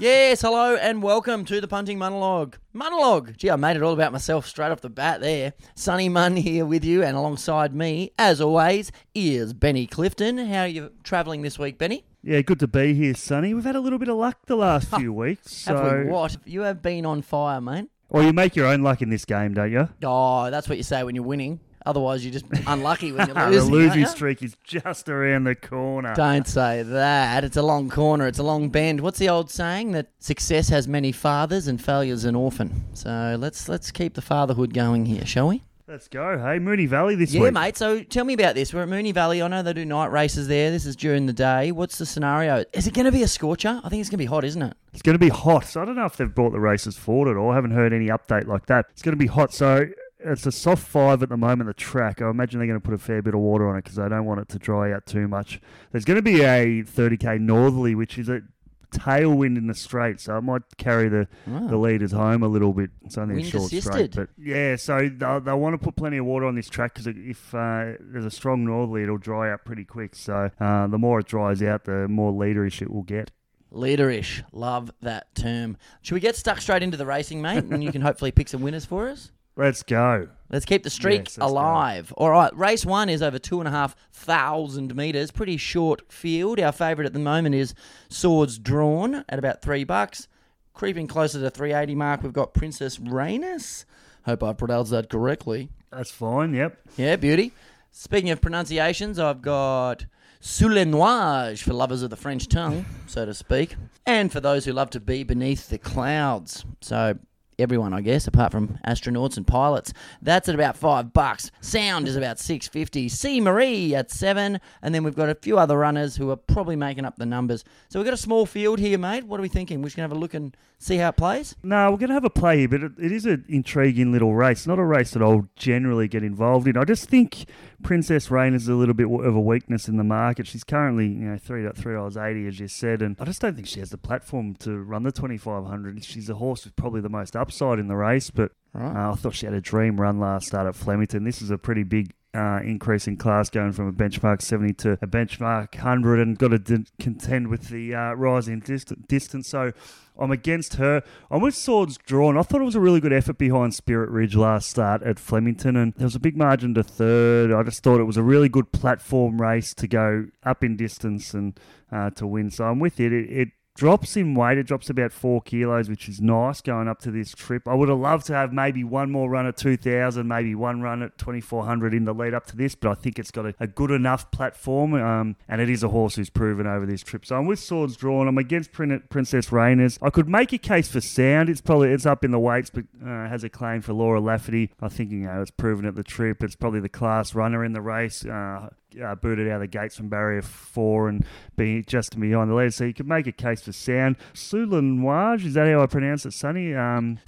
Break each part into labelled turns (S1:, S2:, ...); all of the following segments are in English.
S1: Yes, hello and welcome to the punting monologue. Monologue. Gee, I made it all about myself straight off the bat there. Sunny Munn here with you, and alongside me, as always, is Benny Clifton. How are you travelling this week, Benny?
S2: Yeah, good to be here, Sunny. We've had a little bit of luck the last few weeks. So,
S1: Have we what? You have been on fire, mate.
S2: Well, you make your own luck in this game, don't you?
S1: Oh, that's what you say when you're winning. Otherwise, you're just unlucky when you're
S2: the
S1: losing.
S2: losing streak is just around the corner.
S1: Don't say that. It's a long corner. It's a long bend. What's the old saying that success has many fathers and failure's an orphan? So let's let's keep the fatherhood going here, shall we?
S2: Let's go. Hey, Moonee Valley this
S1: Yeah,
S2: week.
S1: Yeah, mate. So tell me about this. We're at Moonee Valley. I know they do night races there. This is during the day. What's the scenario? Is it going to be a scorcher? I think it's going to be hot, isn't it?
S2: It's going to be hot. So I don't know if they've brought the races forward at all. I haven't heard any update like that. It's going to be hot. So it's a soft five at the moment, the track. I imagine they're going to put a fair bit of water on it because they don't want it to dry out too much. There's going to be a 30k northerly, which is a tailwind in the straight, so it might carry the, the leaders home a little bit. It's only
S1: Wind
S2: a short
S1: assisted.
S2: straight, but yeah. So they'll, they'll want to put plenty of water on this track because if uh, there's a strong northerly, it'll dry out pretty quick. So uh, the more it dries out, the more leaderish it will get.
S1: Leaderish. Love that term. Should we get stuck straight into the racing, mate? And you can hopefully pick some winners for us?
S2: Let's go.
S1: Let's keep the streak
S2: Yes, let's go.
S1: alive. All right, race one is over two and a half thousand metres. Pretty short field. Our favourite at the moment is Swords Drawn at about three bucks. Creeping closer to the 380 mark, we've got Princess Rainus. Hope I've pronounced that correctly.
S2: That's fine. Yep.
S1: Yeah, beauty. Speaking of pronunciations, I've got Soulenoise for lovers of the French tongue, so to speak, and for those who love to be beneath the clouds. So everyone, I guess, apart from astronauts and pilots. That's at about five bucks. Sound is about six fifty. C Marie at seven, and then we've got a few other runners who are probably making up the numbers. So we've got a small field here, mate. What are we thinking? We're just gonna have a look and see how it plays.
S2: No, we're going to have a play here, but it, it is an intriguing little race. Not a race that I'll generally get involved in. I just think Princess Rain is a little bit of a weakness in the market. She's currently, you know, three dollars eighty, as you said, and I just don't think she has the platform to run the twenty five hundred. She's a horse with probably the most upside in the race, but
S1: Right.
S2: uh, I thought she had a dream run last start at Flemington. This is a pretty big. Uh, increase in class going from a benchmark 70 to a benchmark 100 and got to d- contend with the uh, rising dist- distance. So I'm against her. I'm with swords drawn. I thought it was a really good effort behind Spirit Ridge last start at Flemington, and there was a big margin to third. I just thought it was a really good platform race to go up in distance and uh, to win. So I'm with it. It, it drops in weight. It drops about four kilos, which is nice going up to this trip. I would have loved to have maybe one more run at 2,000, maybe one run at 2,400 in the lead up to this, but I think it's got a, a good enough platform, um, and it is a horse who's proven over this trip. So I'm with swords drawn. I'm against Prin- Princess Rainers. I could make a case for sound. It's probably it's up in the weights, but uh, has a claim for Laura Lafferty. I think you know it's proven at the trip. It's probably the class runner in the race. Uh, uh, booted out of the gates from barrier four and being just behind the lead. So you could make a case for sound. Soulenoise, is that how I pronounce it, Sunny? Um,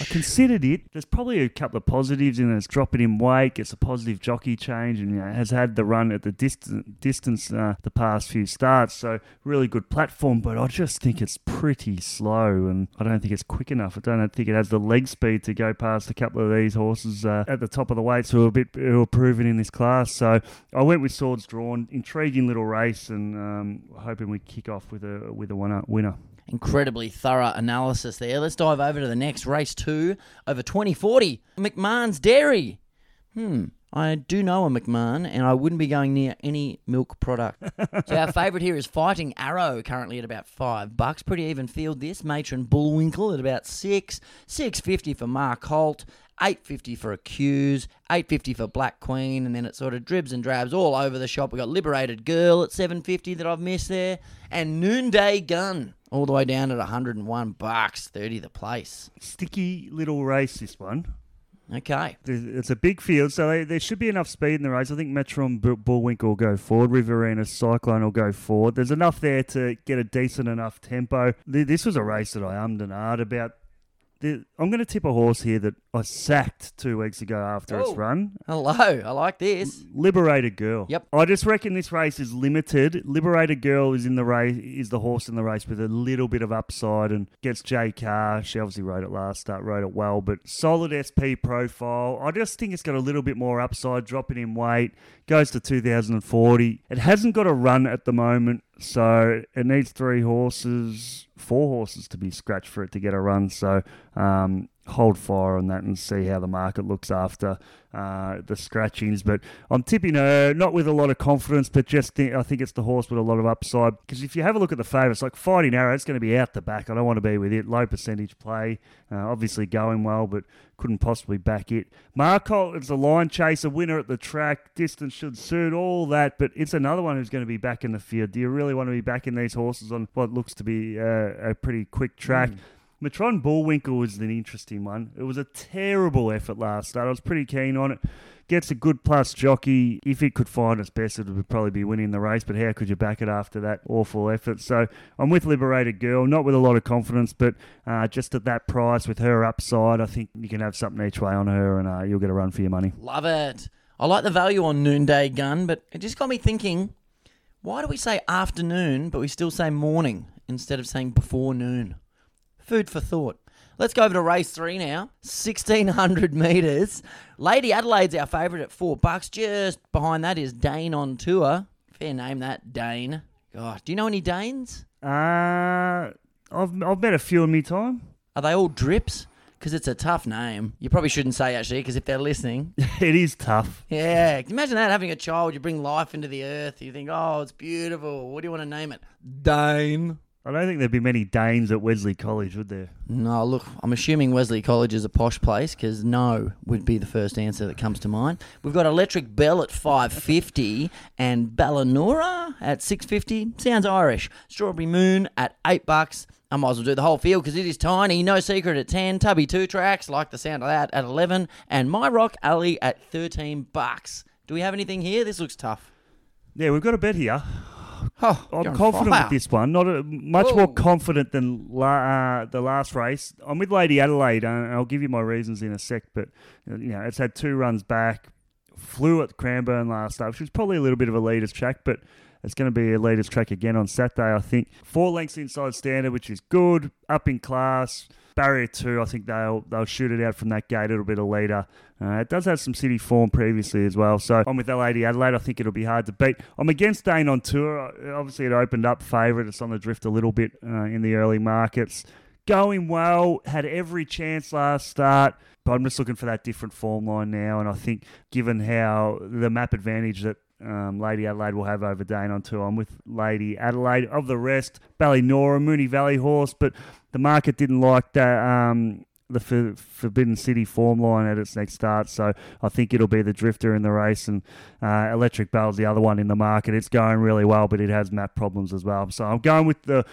S2: I considered it. There's probably a couple of positives in it. It's dropping in weight, gets a positive jockey change, and you know, has had the run at the distance, distance uh, the past few starts. So really good platform, but I just think it's pretty slow, and I don't think it's quick enough. I don't think it has the leg speed to go past a couple of these horses uh, at the top of the weights who are a bit who are proven in this class. So I went with swords drawn. Intriguing little race, and um, hoping we kick off with a with a winner.
S1: Incredibly thorough analysis there. Let's dive over to the next race two over 2040. McMahon's Dairy. Hmm. I do know a McMahon, and I wouldn't be going near any milk product. so our favourite here is Fighting Arrow, currently at about five bucks. Pretty even field this. Matron Bullwinkle at about six. Six fifty for Mark Holt. Eight fifty for Accuse. Eight fifty for Black Queen, and then it sort of dribs and drabs all over the shop. We got Liberated Girl at seven fifty that I've missed there, and Noonday Gun all the way down at hundred and one bucks, thirty the place.
S2: Sticky little race. This one.
S1: Okay.
S2: It's a big field, so there should be enough speed in the race. I think Matron Bu- Bullwinkle will go forward. Riverina Cyclone will go forward. There's enough there to get a decent enough tempo. This was a race that I ummed and ahed about. I'm going to tip a horse here that I sacked two weeks ago after its
S1: Oh.
S2: run.
S1: Hello, I like this.
S2: Liberated Girl.
S1: Yep.
S2: I just reckon this race is limited. Liberated Girl is in the race, is the horse in the race with a little bit of upside and gets J Kah. She obviously rode it last start, rode it well, but solid SP profile. I just think it's got a little bit more upside, dropping in weight, goes to 2040. It hasn't got a run at the moment, so it needs three horses, four horses to be scratched for it to get a run. So, um, hold fire on that and see how the market looks after uh, the scratchings. But I'm tipping her not with a lot of confidence, but just I think it's the horse with a lot of upside. Because if you have a look at the favourites, like Fighting Arrow, it's going to be out the back. I don't want to be with it. Low percentage play, uh, obviously going well, but couldn't possibly back it. Marcolt is a line chaser, winner at the track. Distance should suit all that, but it's another one who's going to be back in the field. Do you really want to be backing these horses on what looks to be uh, a pretty quick track? Matron Bullwinkle was an interesting one. It was a terrible effort last start. I was pretty keen on it. Gets a good plus jockey. If it could find its best, it would probably be winning the race. But how could you back it after that awful effort? So I'm with Liberated Girl, not with a lot of confidence, but uh, just at that price with her upside, I think you can have something each way on her, and uh, you'll get a run for your money.
S1: Love it. I like the value on noonday gun, but it just got me thinking why do we say afternoon, but we still say morning instead of saying before noon? Food for thought. Let's go over to race three now. 1600 metres. Lady Adelaide's our favourite at four bucks. Just behind that is Dane on tour. Fair name that, Dane. God, do you know any Danes?
S2: Uh, I've, I've met a few in my time.
S1: Are they all drips? Because it's a tough name. You probably shouldn't say actually, because if they're listening,
S2: it is tough.
S1: Yeah, imagine that having a child. You bring life into the earth. You think, oh, it's beautiful. What do you want to name it? Dane.
S2: I don't think there'd be many Danes at Wesley College, would there?
S1: No, look, I'm assuming Wesley College is a posh place because no would be the first answer that comes to mind. We've got Electric Bell at 550 and Ballanora at 650. Sounds Irish. Strawberry Moon at 8 bucks. I might as well do the whole field because it is tiny. No Secret at 10. Tubby 2 tracks, like the sound of that, at 11. And My Rock Alley at 13 bucks. Do we have anything here? This looks tough.
S2: Yeah, we've got a bet here.
S1: Oh,
S2: I'm confident with this one. Not a, much
S1: Whoa.
S2: more confident than la, uh, the last race. I'm with Lady Adelaide, and I'll give you my reasons in a sec. But uh, you know, it's had two runs back. Flew at Cranbourne last start, which was probably a little bit of a leaders track, but it's going to be a leaders track again on Saturday. I think four lengths inside standard, which is good, up in class. Barrier two, I think they'll they'll shoot it out from that gate. It'll be the leader. Uh, it does have some city form previously as well. So I'm with Lady Adelaide. I think it'll be hard to beat. I'm against Dane on tour. Uh, Obviously, it opened up favourite. It's on the drift a little bit uh, in the early markets. Going well, had every chance last start, but I'm just looking for that different form line now. And I think, given how the map advantage that um, Lady Adelaide will have over Dane on tour. I'm with Lady Adelaide. Of the rest, Ballynora, Moonee Valley horse, but the market didn't like that. Um, the For- Forbidden City form line at its next start, so I think it'll be the drifter in the race, and uh, Electric Bell's the other one in the market. It's going really well, but it has map problems as well. So I'm going with the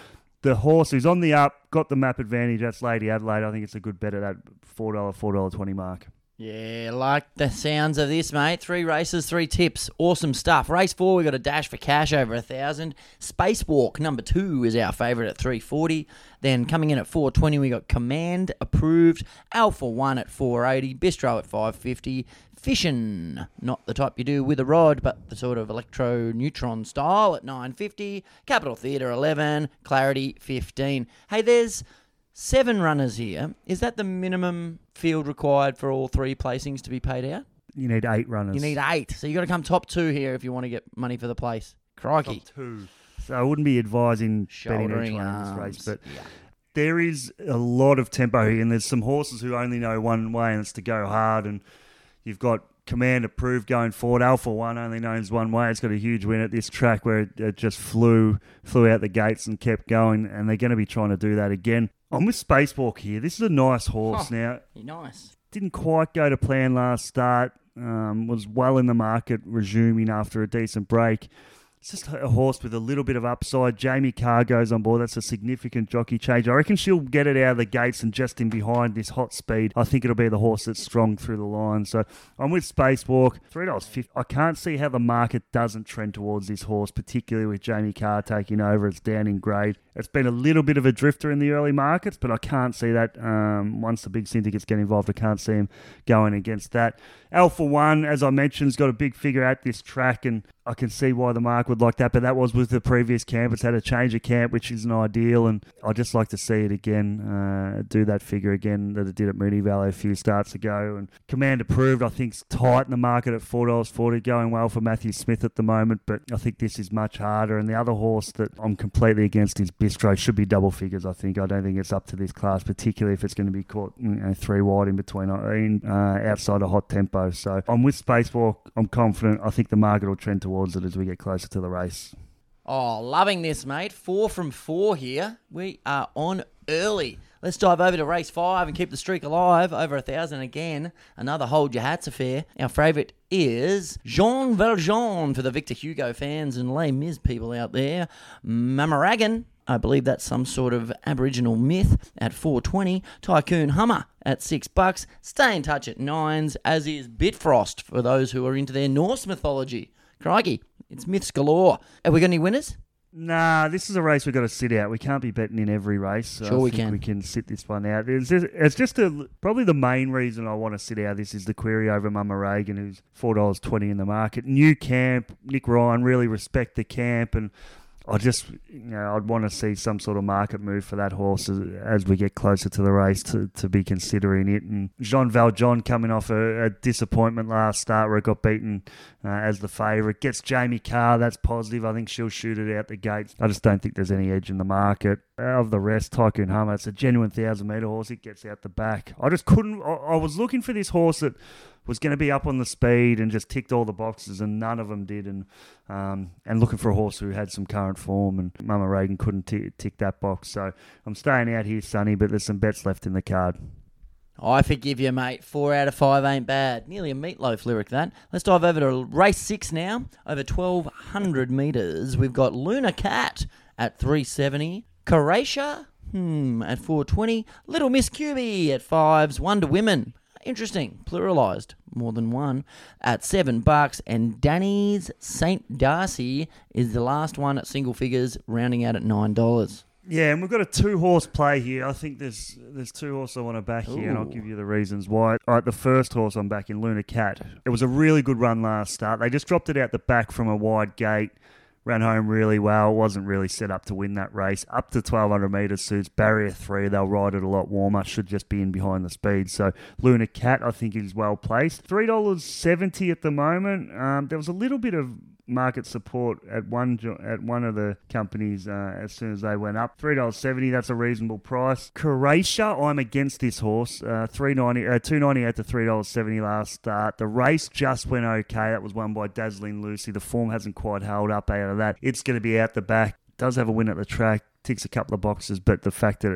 S2: the horse who's on the up, got the map advantage. That's Lady Adelaide. I think it's a good bet at that four dollar, four dollar twenty mark.
S1: Yeah, like the sounds of this, mate. Three races, three tips. Awesome stuff. Race four, we got a dash for cash over a thousand. Spacewalk number two is our favourite at three forty. Then coming in at four twenty, we got Command approved. Alpha one at four eighty. Bistro at five fifty. Fission, not the type you do with a rod, but the sort of electro neutron style at nine fifty. Capital Theatre eleven. Clarity fifteen. Hey, there's Seven runners here. Is that the minimum field required for all three placings to be paid out?
S2: You need eight runners.
S1: You need eight. So you've got to come top two here if you want to get money for the place. Crikey.
S2: Top two. So I wouldn't be advising betting each
S1: Shouldering
S2: one in this race, but
S1: Yeah.
S2: there is a lot of tempo here, and there's some horses who only know one way, and it's to go hard. And you've got Command approved going forward. Alpha One only knows one way. It's got a huge win at this track where it, it just flew flew out the gates and kept going, and they're going to be trying to do that again. I'm with Spacewalk here. This is a nice horse.
S1: Huh.
S2: Now
S1: nice.
S2: didn't quite go to plan last start. Um, was well in the market, resuming after a decent break. It's just a horse with a little bit of upside. Jamie Kah goes on board. That's a significant jockey change. I reckon she'll get it out of the gates and just in behind this hot speed. I think it'll be the horse that's strong through the line. So I'm with Spacewalk. Three dollars fifty. I can't see how the market doesn't trend towards this horse, particularly with Jamie Kah taking over. It's down in grade. It's been a little bit of a drifter in the early markets, but I can't see that um, once the big syndicates get involved. I can't see him going against that. Alpha One, as I mentioned, has got a big figure at this track, and I can see why the mark would like that. But that was with the previous camp. It's had a change of camp, which isn't ideal, and I'd just like to see it again, uh, do that figure again that it did at Moonee Valley a few starts ago. And Command Approved, I think, is tight in the market at four dollars forty, going well for Matthew Smith at the moment. But I think this is much harder. And the other horse that I'm completely against is Bistro. Should be double figures. I think. I don't think it's up to this class, particularly if it's going to be caught you know, three wide in between, uh, uh, outside a hot tempo. So I'm with Spacewalk. I'm confident. I think the market will trend towards it as we get closer to the race.
S1: Oh, loving this, mate. Four from four here. We are on early. Let's dive over to race five and keep the streak alive. Over a thousand again. Another hold your hats affair. Our favourite is Jean Valjean for the Victor Hugo fans and Les Mis people out there. Mamaragan. I believe that's some sort of Aboriginal myth at 420. Tycoon Hummer at six bucks. Stay in touch at nines, as is Bitfrost for those who are into their Norse mythology. Crikey, it's myths galore. Have we got any winners?
S2: Nah, this is a race we've got to sit out. We can't be betting in every race. So
S1: Sure
S2: I
S1: we can.
S2: We can sit this one out. It's just, it's just a, probably the main reason I want to sit out this is the query over Mamaragan, who's four dollars twenty in the market. New camp, Nick Ryan really respect the camp, and I just, you know, I'd want to see some sort of market move for that horse as, as we get closer to the race to, to be considering it. And Jean Valjean coming off a, a disappointment last start where it got beaten uh, as the favourite. Gets Jamie Kah, that's positive. I think she'll shoot it out the gates. I just don't think there's any edge in the market. Of the rest, Tycoon Hummer, it's a genuine thousand metre horse. It gets out the back. I just couldn't, I, I was looking for this horse that was going to be up on the speed and just ticked all the boxes, and none of them did. And um, and looking for a horse who had some current form, and Mamaragan couldn't t- tick that box. So I'm staying out here, Sunny, but there's some bets left in the card.
S1: I forgive you, mate. Four out of five ain't bad. Nearly a meatloaf lyric, that. Let's dive over to race six now. Over 1,200 metres, we've got Luna Cat at 370. Coratia, hmm, at 420. Little Miss QB at fives. Wonder Women, interesting, pluralised, more than one, at seven bucks. And Danny's St. Darcy is the last one at single figures, rounding out at nine dollars.
S2: Yeah, and we've got a two horse play here. I think there's there's two horses I want to back here, and I'll give you the reasons why. All right, the first horse I'm backing, Luna Cat. It was a really good run last start. They just dropped it out the back from a wide gate. Ran home really well. Wasn't really set up to win that race. Up to 1200 metres suits barrier three. They'll ride it a lot warmer. Should just be in behind the speed. So Luna Cat, I think, is well placed. Three dollars seventy at the moment. Um, there was a little bit of market support at one jo- at one of the companies uh, as soon as they went up. Three dollars seventy. That's a reasonable price. Croatia, I'm against this horse. Uh, three ninety, uh, two ninety eight to three dollars seventy last start. The race just went okay. That was won by Dazzling Lucy. The form hasn't quite held up out of that. It's going to be out the back. Does have a win at the track. Ticks a couple of boxes, but the fact that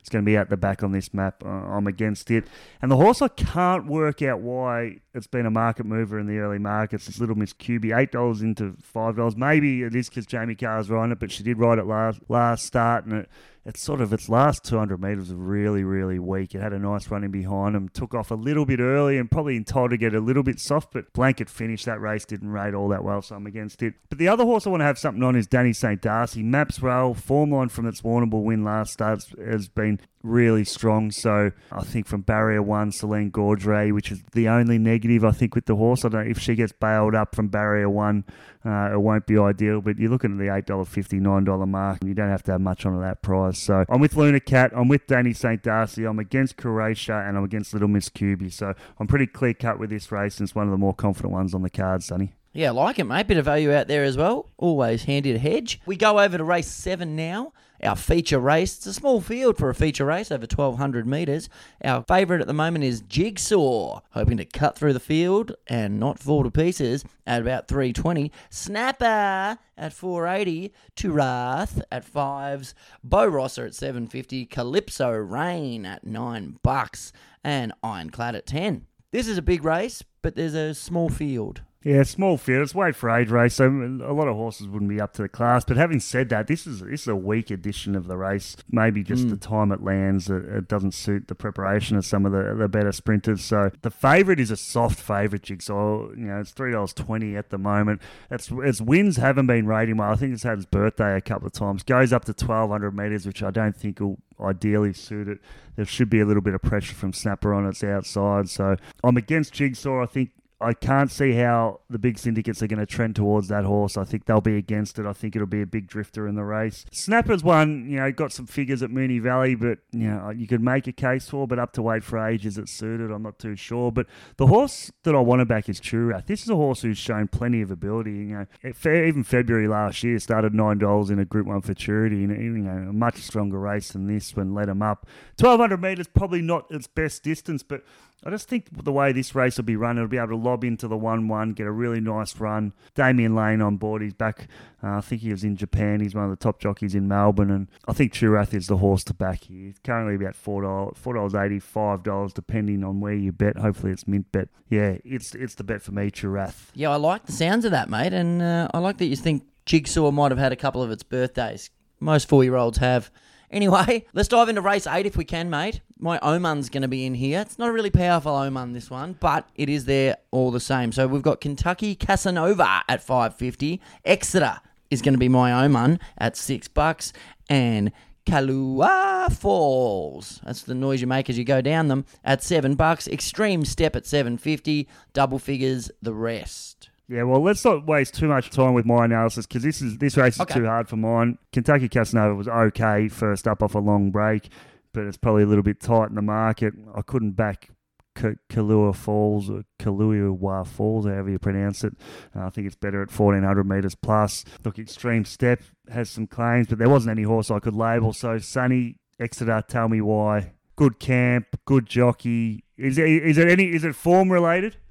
S2: it's going to be out the back on this map, uh, I'm against it. And the horse I can't work out why it's been a market mover in the early markets. It's Little Miss QB, eight dollars into five dollars. Maybe it is because Jamie Kah's riding it, but she did ride it last last start, and it, it's sort of its last 200 metres was really really weak. It had a nice running behind him, took off a little bit early, and probably entitled to get a little bit soft. But blanket finish that race didn't rate all that well, so I'm against it. But the other horse I want to have something on is Danny St Darcy. Maps Rail, form line from its Warrnambool win last start has been really strong. So I think from barrier one, Celine Gaudray, which is the only negative I think with the horse. I don't know if she gets bailed up from barrier one, uh, it won't be ideal. But you're looking at the eight dollar fifty, nine dollar mark, and you don't have to have much on that price. So I'm with Luna Cat, I'm with Danny St Darcy, I'm against Croatia, and I'm against Little Miss QB. So I'm pretty clear cut with this race, and it's one of the more confident ones on the card, Sunny.
S1: Yeah, like it, mate. Bit of value out there as well. Always handy to hedge. We go over to race seven now. Our feature race. It's a small field for a feature race over 1,200 metres. Our favourite at the moment is Jigsaw, hoping to cut through the field and not fall to pieces at about 320. Snapper at 480. Turath at fives. Bo Rosser at 750. Calypso Rain at nine bucks. And Ironclad at 10. This is a big race, but there's a small field.
S2: Yeah, small field. It's weight for age race, so a lot of horses wouldn't be up to the class. But having said that, this is this is a weak edition of the race. Maybe just hmm. the time it lands, it, it doesn't suit the preparation of some of the, the better sprinters. So the favourite is a soft favourite, Jigsaw. You know, it's three dollars twenty at the moment. Its its wins haven't been rating well. I think it's had its birthday a couple of times. Goes up to twelve hundred metres, which I don't think will ideally suit it. There should be a little bit of pressure from Snapper on its outside. So I'm against Jigsaw. I think I can't see how the big syndicates are going to trend towards that horse. I think they'll be against it. I think it'll be a big drifter in the race. Snapper's one, you know, got some figures at Moonee Valley, but you know, uh, you could make a case for, but up to weight for age is it suited? I'm not too sure. But the horse that I want to back is Churath. This is a horse who's shown plenty of ability. You know, even February last year started nine dollars in a Group One futurity, and you know, a much stronger race than this when led him up. Twelve hundred meters probably not its best distance, but I just think the way this race will be run, it'll be able to lob into the 1 1, get a really nice run. Damien Lane on board. He's back. Uh, I think he was in Japan. He's one of the top jockeys in Melbourne. And I think Churath is the horse to back here. He's currently about $4, $4.80, $5, depending on where you bet. Hopefully it's MintBet. Yeah, it's it's the bet for me, Churath.
S1: Yeah, I like the sounds of that, mate. And uh, I like that you think Jigsaw might have had a couple of its birthdays. Most four year olds have. Anyway, let's dive into race eight if we can, mate. My omen's going to be in here. It's not a really powerful omen, this one, but it is there all the same. So we've got Kentucky Casanova at 550. Exeter is going to be my omen at six bucks. And Kalua Falls. That's the noise you make as you go down them at seven bucks. Extreme Step at 750. Double figures the rest.
S2: Yeah, well, let's not waste too much time with my analysis because this is this race is
S1: Okay.
S2: too hard for mine. Kentucky Casanova was okay first up off a long break, but it's probably a little bit tight in the market. I couldn't back K- Kalua Falls or Kaluuwa Falls, however you pronounce it. Uh, I think it's better at 1400 metres plus. Look, Extreme Step has some claims, but there wasn't any horse I could label. So, Sunny Exeter, tell me why. Good camp, good jockey. Is it, is it any? Is it form related?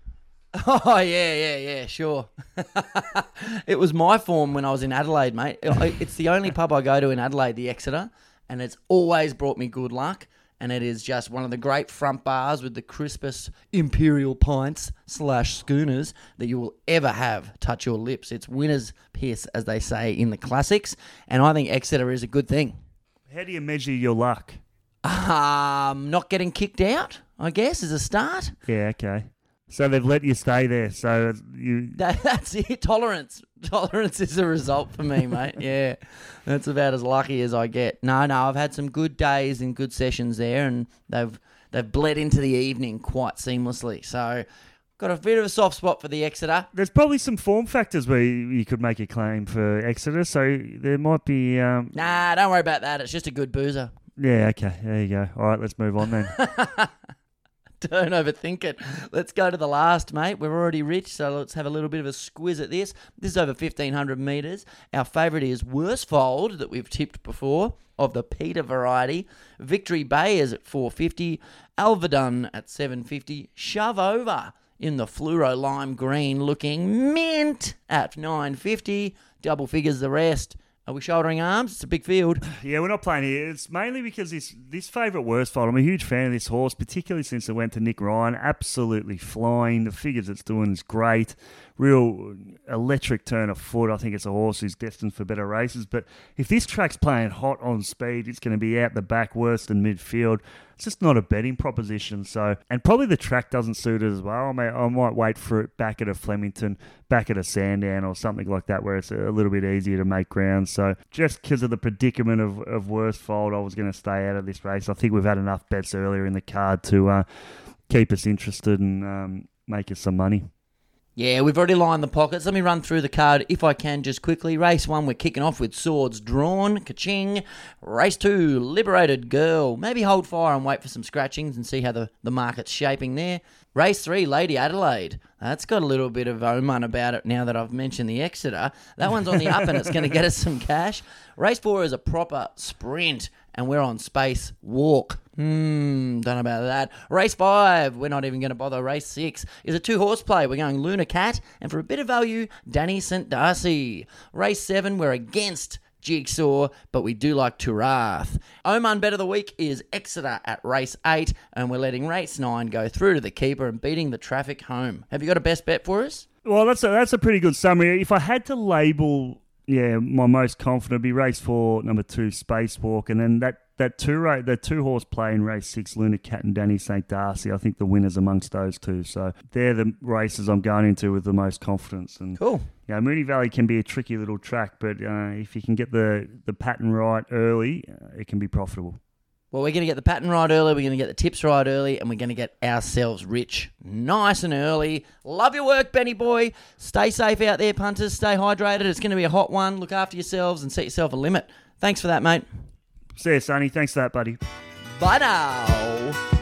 S1: Oh yeah, yeah, yeah, sure. it was my form when I was in Adelaide, mate. It's the only pub I go to in Adelaide, the Exeter, and it's always brought me good luck. And it is just one of the great front bars with the crispest imperial pints slash schooners that you will ever have touch your lips. It's winner's piss, as they say in the classics, and I think Exeter is a good thing.
S2: How do you measure your luck?
S1: Um, not getting kicked out, I guess, is a start.
S2: Yeah, okay. So they've let you stay there. So you
S1: That, that's it. Tolerance. Tolerance is a result for me, mate. Yeah. That's about as lucky as I get. No, no, I've had some good days and good sessions there and they've they've bled into the evening quite seamlessly. So got a bit of a soft spot for the Exeter.
S2: there's probably some form factors where you, could make a claim for Exeter. So there might be. Um,
S1: Nah, don't worry about that. It's just a good boozer.
S2: yeah, okay. There you go. All right, let's move on then.
S1: Don't overthink it. Let's go to the last, mate. We're already rich, so let's have a little bit of a squiz at this. This is over 1,500 metres. Our favourite is Worsfold, that we've tipped before, of the Peter variety. Victory Bay is at 450. Alvedon at 750. Shove Over in the fluoro lime green looking mint at 950. Double figures the rest. Are we shouldering arms? It's a big field.
S2: yeah, we're not playing here. It's mainly because this this favourite Worsfold. I'm a huge fan of this horse, particularly since it went to Nick Ryan. Absolutely flying. The figures it's doing is great. Real electric turn of foot. I think it's a horse who's destined for better races. But if this track's playing hot on speed, it's going to be out the back worse than midfield. It's just not a betting proposition. So, and probably the track doesn't suit it as well. I, may, I might wait for it back at a Flemington, back at a Sandown or something like that, where it's a little bit easier to make ground. So, just because of the predicament of, of Worsfold, I was going to stay out of this race. I think we've had enough bets earlier in the card to uh, keep us interested and um, make us some money.
S1: Yeah, we've already lined the pockets. Let me run through the card if I can just quickly. Race one, we're kicking off with Swords Drawn, Kaching. Race two, Liberated Girl. Maybe hold fire and wait for some scratchings and see how the, the market's shaping there. Race three, Lady Adelaide. That's got a little bit of omen about it now that I've mentioned the Exeter. That one's on the up and it's going to get us some cash. Race four is a proper sprint and we're on space walk. Hmm, don't know about that. Race five, we're not even going to bother. Race six is a two horse play. We're going Luna Cat, and for a bit of value, Danny St. Darcy. Race seven, we're against Jigsaw, but we do like Turath. Omen Bet of the Week is Exeter at race eight, and we're letting race nine go through to the keeper and beating the traffic home. Have you got a best bet for us?
S2: Well, that's a, that's a pretty good summary. If I had to label, yeah, my most confident would be race four, number two, Spacewalk, and then that that two ra- that two horse play in race six, Luna Cat and Danny St. Darcy. I think the winners amongst those two. So they're the races I'm going into with the most confidence. And
S1: Cool.
S2: yeah, Moonee Valley can be a tricky little track, but uh, if you can get the the pattern right early, uh, it can be profitable.
S1: Well, we're going to get the pattern right early. We're going to get the tips right early, and we're going to get ourselves rich nice and early. Love your work, Benny boy. Stay safe out there, punters. Stay hydrated. It's going to be a hot one. Look after yourselves and set yourself a limit. Thanks for that, mate.
S2: See you, Sunny. Thanks for that, buddy.
S1: Bye now.